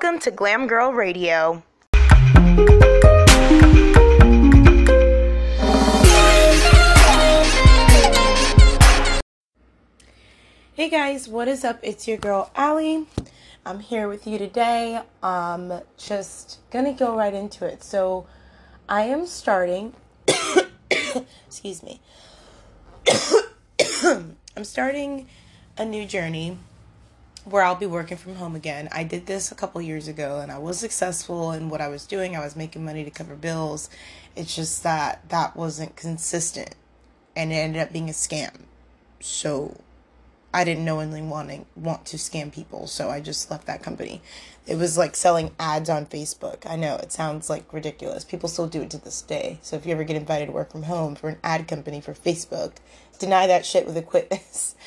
Welcome to Glam Girl Radio. Hey guys, what is up? It's your girl Allie. I'm here with you today. Um just gonna go right into it. So I am starting excuse me. I'm starting a new journey where I'll be working from home again. I did this a couple years ago and I was successful in what I was doing. I was making money to cover bills. It's just that that wasn't consistent and it ended up being a scam. So I didn't knowingly wanting want to scam people, so I just left that company. It was like selling ads on Facebook. I know it sounds like ridiculous. People still do it to this day. So if you ever get invited to work from home for an ad company for Facebook, deny that shit with a quickness.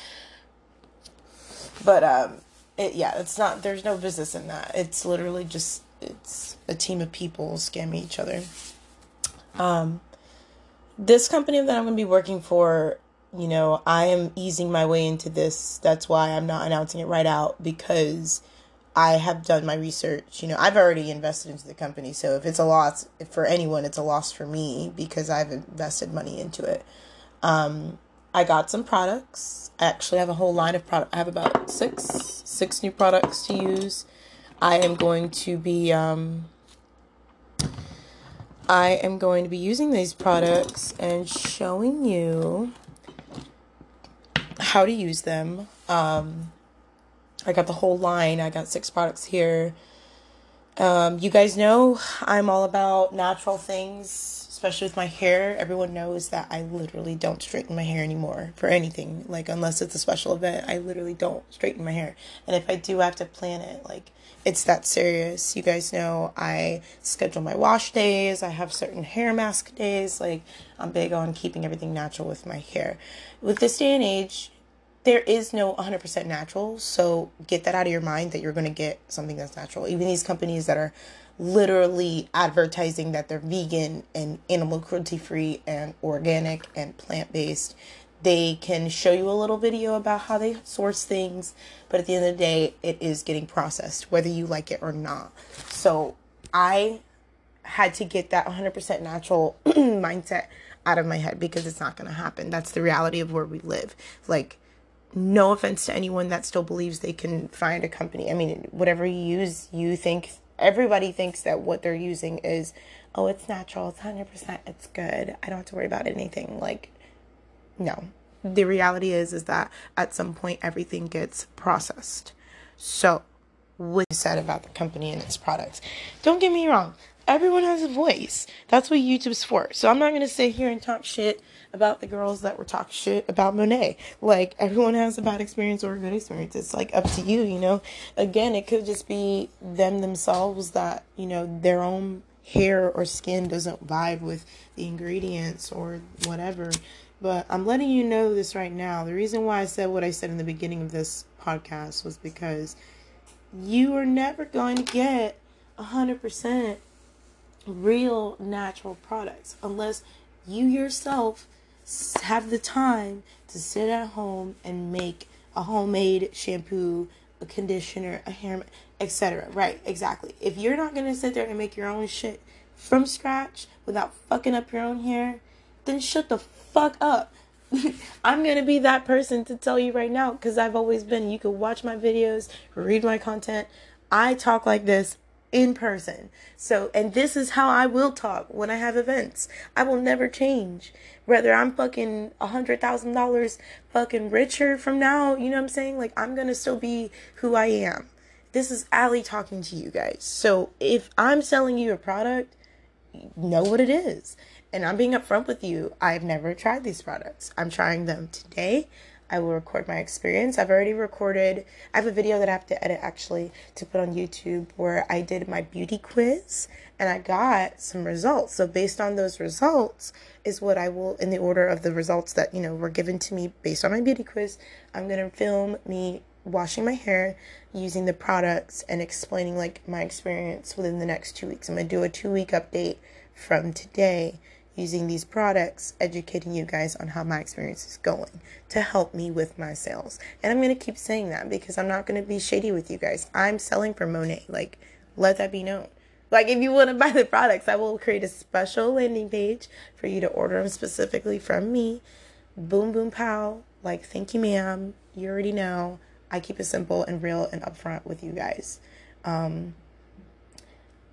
But um it yeah, it's not there's no business in that. It's literally just it's a team of people scamming each other. Um this company that I'm going to be working for you know, I am easing my way into this. That's why I'm not announcing it right out because I have done my research. You know, I've already invested into the company. So if it's a loss for anyone, it's a loss for me because I've invested money into it. Um, I got some products. I actually have a whole line of product. I have about six six new products to use. I am going to be um, I am going to be using these products and showing you how to use them. Um, I got the whole line. I got six products here. Um, you guys know I'm all about natural things, especially with my hair. Everyone knows that I literally don't straighten my hair anymore for anything. Like, unless it's a special event, I literally don't straighten my hair. And if I do, I have to plan it. Like, it's that serious. You guys know I schedule my wash days, I have certain hair mask days. Like, I'm big on keeping everything natural with my hair. With this day and age, there is no 100% natural. So get that out of your mind that you're going to get something that's natural. Even these companies that are literally advertising that they're vegan and animal cruelty free and organic and plant based, they can show you a little video about how they source things, but at the end of the day, it is getting processed, whether you like it or not. So I had to get that 100% natural mindset out of my head because it's not going to happen. That's the reality of where we live. Like, no offense to anyone that still believes they can find a company. I mean, whatever you use, you think everybody thinks that what they're using is, oh, it's natural, it's 100%, it's good. I don't have to worry about anything. Like, no. The reality is is that at some point everything gets processed. So, what you said about the company and its products. Don't get me wrong. Everyone has a voice. That's what YouTube's for. So I'm not going to sit here and talk shit about the girls that were talking shit about Monat. Like everyone has a bad experience or a good experience. It's like up to you, you know. Again, it could just be them themselves that, you know, their own hair or skin doesn't vibe with the ingredients or whatever. But I'm letting you know this right now. The reason why I said what I said in the beginning of this podcast was because you are never going to get 100% real natural products unless you yourself have the time to sit at home and make a homemade shampoo, a conditioner, a hair, etc. Right, exactly. If you're not gonna sit there and make your own shit from scratch without fucking up your own hair, then shut the fuck up. I'm gonna be that person to tell you right now because I've always been. You can watch my videos, read my content. I talk like this in person. So, and this is how I will talk when I have events. I will never change. Whether I'm fucking a hundred thousand dollars fucking richer from now, you know what I'm saying? Like, I'm gonna still be who I am. This is Allie talking to you guys. So, if I'm selling you a product, know what it is. And I'm being upfront with you. I've never tried these products. I'm trying them today. I will record my experience. I've already recorded, I have a video that I have to edit actually to put on YouTube where I did my beauty quiz and I got some results. So, based on those results, is what I will, in the order of the results that, you know, were given to me based on my beauty quiz, I'm to film me washing my hair using the products and explaining like my experience within the next two weeks. I'm to do a two week update from today using these products, educating you guys on how my experience is going to help me with my sales. And I'm going to keep saying that because I'm not going to be shady with you guys. I'm selling for Monat. Like, Let that be known. Like, if you want to buy the products, I will create a special landing page for you to order them specifically from me. Boom, boom, pow. Like, thank you, ma'am. You already know. I keep it simple and real and upfront with you guys. Um,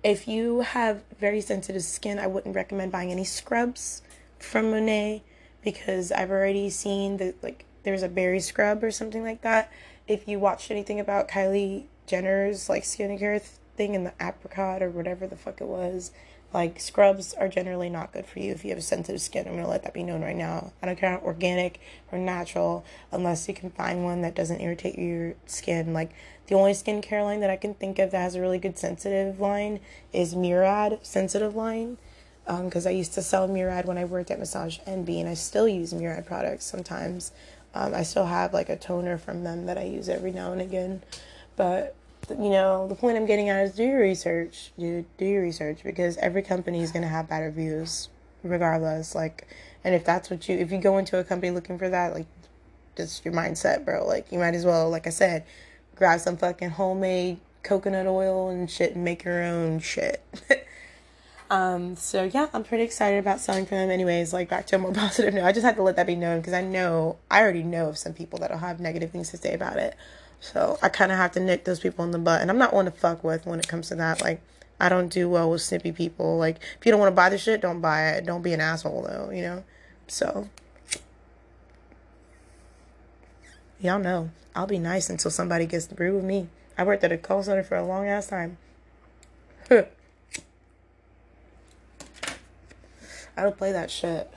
if you have very sensitive skin, I wouldn't recommend buying any scrubs from Monat because I've already seen that, like, there's a berry scrub or something like that. If you watched anything about Kylie Jenner's, like, skincare thing in the apricot or whatever the fuck it was. Like scrubs are generally not good for you if you have sensitive skin. I'm gonna let that be known right now. I don't care how organic or natural, unless you can find one that doesn't irritate your skin. Like the only skincare line that I can think of that has a really good sensitive line is Murad sensitive line. Because um, I used to sell Murad when I worked at Massage Envy, and I still use Murad products sometimes. Um, I still have like a toner from them that I use every now and again, but you know, the point I'm getting at is do your research, dude. Do your research because every company is gonna have bad reviews, regardless. Like, and if that's what you, if you go into a company looking for that, like, just your mindset, bro. Like, you might as well, like I said, grab some fucking homemade coconut oil and shit and make your own shit. um, so yeah, I'm pretty excited about selling for them. Anyways, like back to a more positive note. I just had to let that be known because I know I already know of some people that'll have negative things to say about it. So I kind of have to nick those people in the butt. And I'm not one to fuck with when it comes to that. Like, I don't do well with snippy people. Like, if you don't want to buy the shit, don't buy it. Don't be an asshole, though, you know? So, y'all know, I'll be nice until somebody gets through with me. I worked at a call center for a long ass time. I don't play that shit.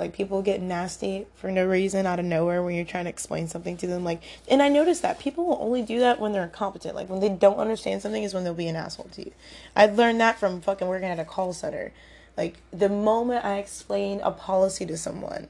Like people get nasty for no reason out of nowhere when you're trying to explain something to them. Like, and I noticed that people will only do that when they're incompetent. Like when they don't understand something is when they'll be an asshole to you. I learned that from fucking working at a call center. Like the moment I explain a policy to someone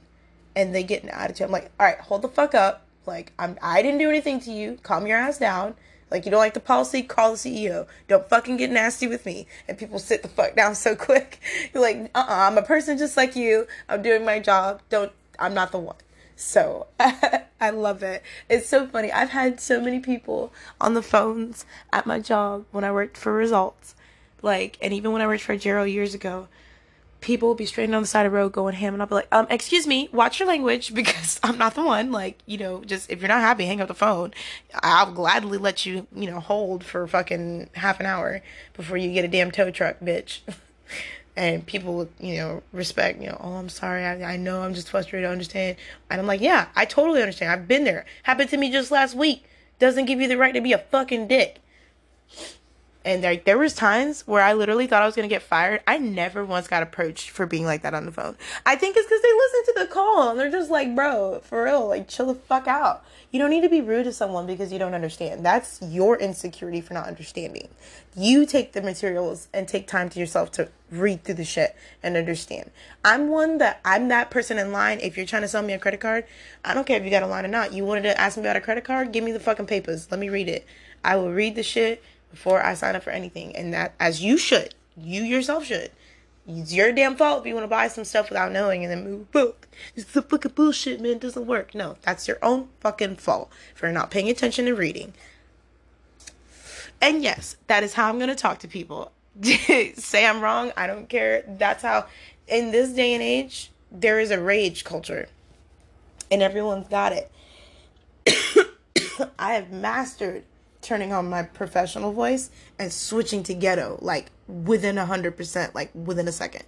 and they get an attitude, I'm like, all right, hold the fuck up. Like I'm, I didn't do anything to you. Calm your ass down. Like you don't like the policy, call the CEO. Don't fucking get nasty with me. And people sit the fuck down so quick. You're like, uh uh-uh, I'm a person just like you. I'm doing my job. Don't I'm not the one. So I love it. It's so funny. I've had so many people on the phones at my job when I worked for results. Like and even when I worked for Agero years ago, people will be straight on the side of the road going ham and I'll be like, um, excuse me, watch your language because I'm not the one. Like, you know, just if you're not happy, hang up the phone. I'll gladly let you, you know, hold for fucking half an hour before you get a damn tow truck, bitch. and people, you know, respect, you know, oh, I'm sorry. I, I know I'm just frustrated. I understand. And I'm like, yeah, I totally understand. I've been there. Happened to me just last week. Doesn't give you the right to be a fucking dick and like there was times where I literally thought I was gonna get fired. I never once got approached for being like that on the phone. I think it's because they listen to the call and they're just like, bro, for real, like chill the fuck out. You don't need to be rude to someone because you don't understand. That's your insecurity for not understanding. You take the materials and take time to yourself to read through the shit and understand. I'm one that I'm that person in line. If you're trying to sell me a credit card, I don't care if you got a line or not. You wanted to ask me about a credit card, give me the fucking papers. Let me read it. I will read the shit before I sign up for anything. And that, as you should, you yourself should. It's your damn fault if you want to buy some stuff without knowing and then move. Book. It's a fucking bullshit, man. It doesn't work. No, that's your own fucking fault for not paying attention and reading. And yes, that is how I'm going to talk to people. Say I'm wrong. I don't care. That's how, in this day and age, there is a rage culture. And everyone's got it. I have mastered turning on my professional voice and switching to ghetto like within a hundred percent, like within a second.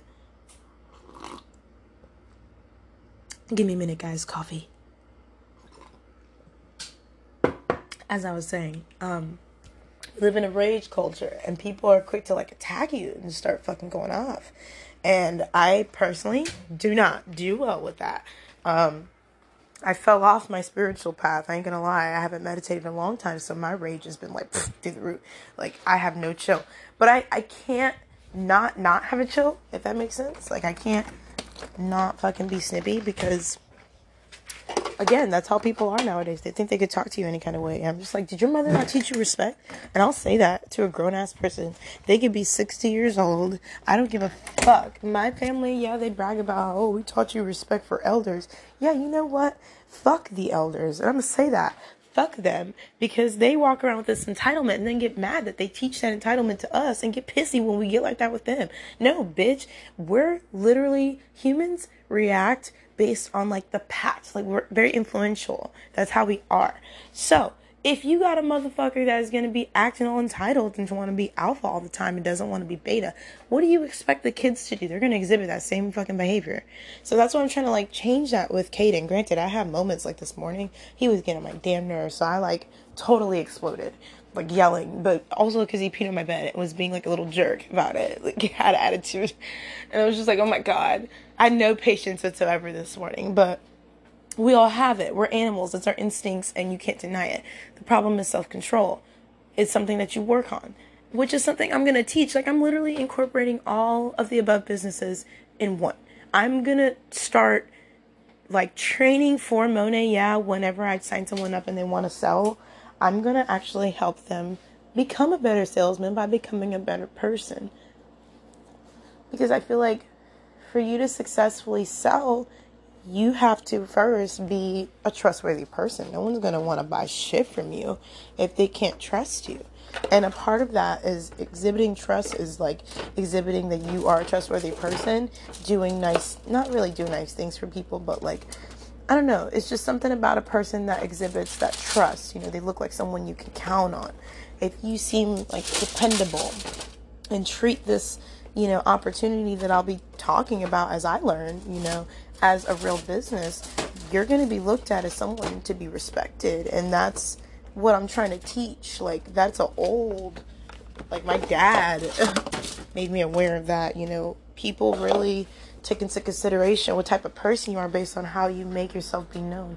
Give me a minute, guys. Coffee. As I was saying, um, live in a rage culture and people are quick to like attack you and start fucking going off. And I personally do not do well with that. Um, I fell off my spiritual path. I ain't gonna lie. I haven't meditated in a long time, so my rage has been like through the roof. Like I have no chill. But I I can't not not have a chill if that makes sense. Like I can't not fucking be snippy because again, that's how people are nowadays. They think they could talk to you any kind of way. I'm just like, did your mother not teach you respect? And I'll say that to a grown ass person. They could be 60 years old. I don't give a fuck. My family, yeah, they brag about, oh, we taught you respect for elders. Yeah, you know what? Fuck the elders. And I'm gonna say that. Fuck them because they walk around with this entitlement and then get mad that they teach that entitlement to us and get pissy when we get like that with them. No, bitch, we're literally humans react based on like the past. Like we're very influential. That's how we are. So, if you got a motherfucker that is going to be acting all entitled and want to be alpha all the time and doesn't want to be beta, what do you expect the kids to do? They're going to exhibit that same fucking behavior. So that's why I'm trying to like change that with Caden. Granted, I have moments like this morning. He was getting my damn nerves, so I like totally exploded, like yelling, but also because he peed on my bed and was being like a little jerk about it. Like he had attitude, and I was just like, oh my god, I had no patience whatsoever this morning, but we all have it. We're animals. It's our instincts, and you can't deny it. The problem is self control. It's something that you work on, which is something I'm going to teach. Like, I'm literally incorporating all of the above businesses in one. I'm going to start like training for Monat. Yeah, whenever I sign someone up and they want to sell, I'm going to actually help them become a better salesman by becoming a better person. Because I feel like for you to successfully sell, you have to first be a trustworthy person. No one's going to want to buy shit from you if they can't trust you. And a part of that is exhibiting trust is like exhibiting that you are a trustworthy person, doing nice, not really do nice things for people, but like, I don't know, it's just something about a person that exhibits that trust. You know, they look like someone you can count on. If you seem like dependable and treat this, you know, opportunity that I'll be talking about as I learn, you know, as a real business, you're going to be looked at as someone to be respected. And that's what I'm trying to teach. Like, that's a old, like, my dad made me aware of that. You know, people really take into consideration what type of person you are based on how you make yourself be known.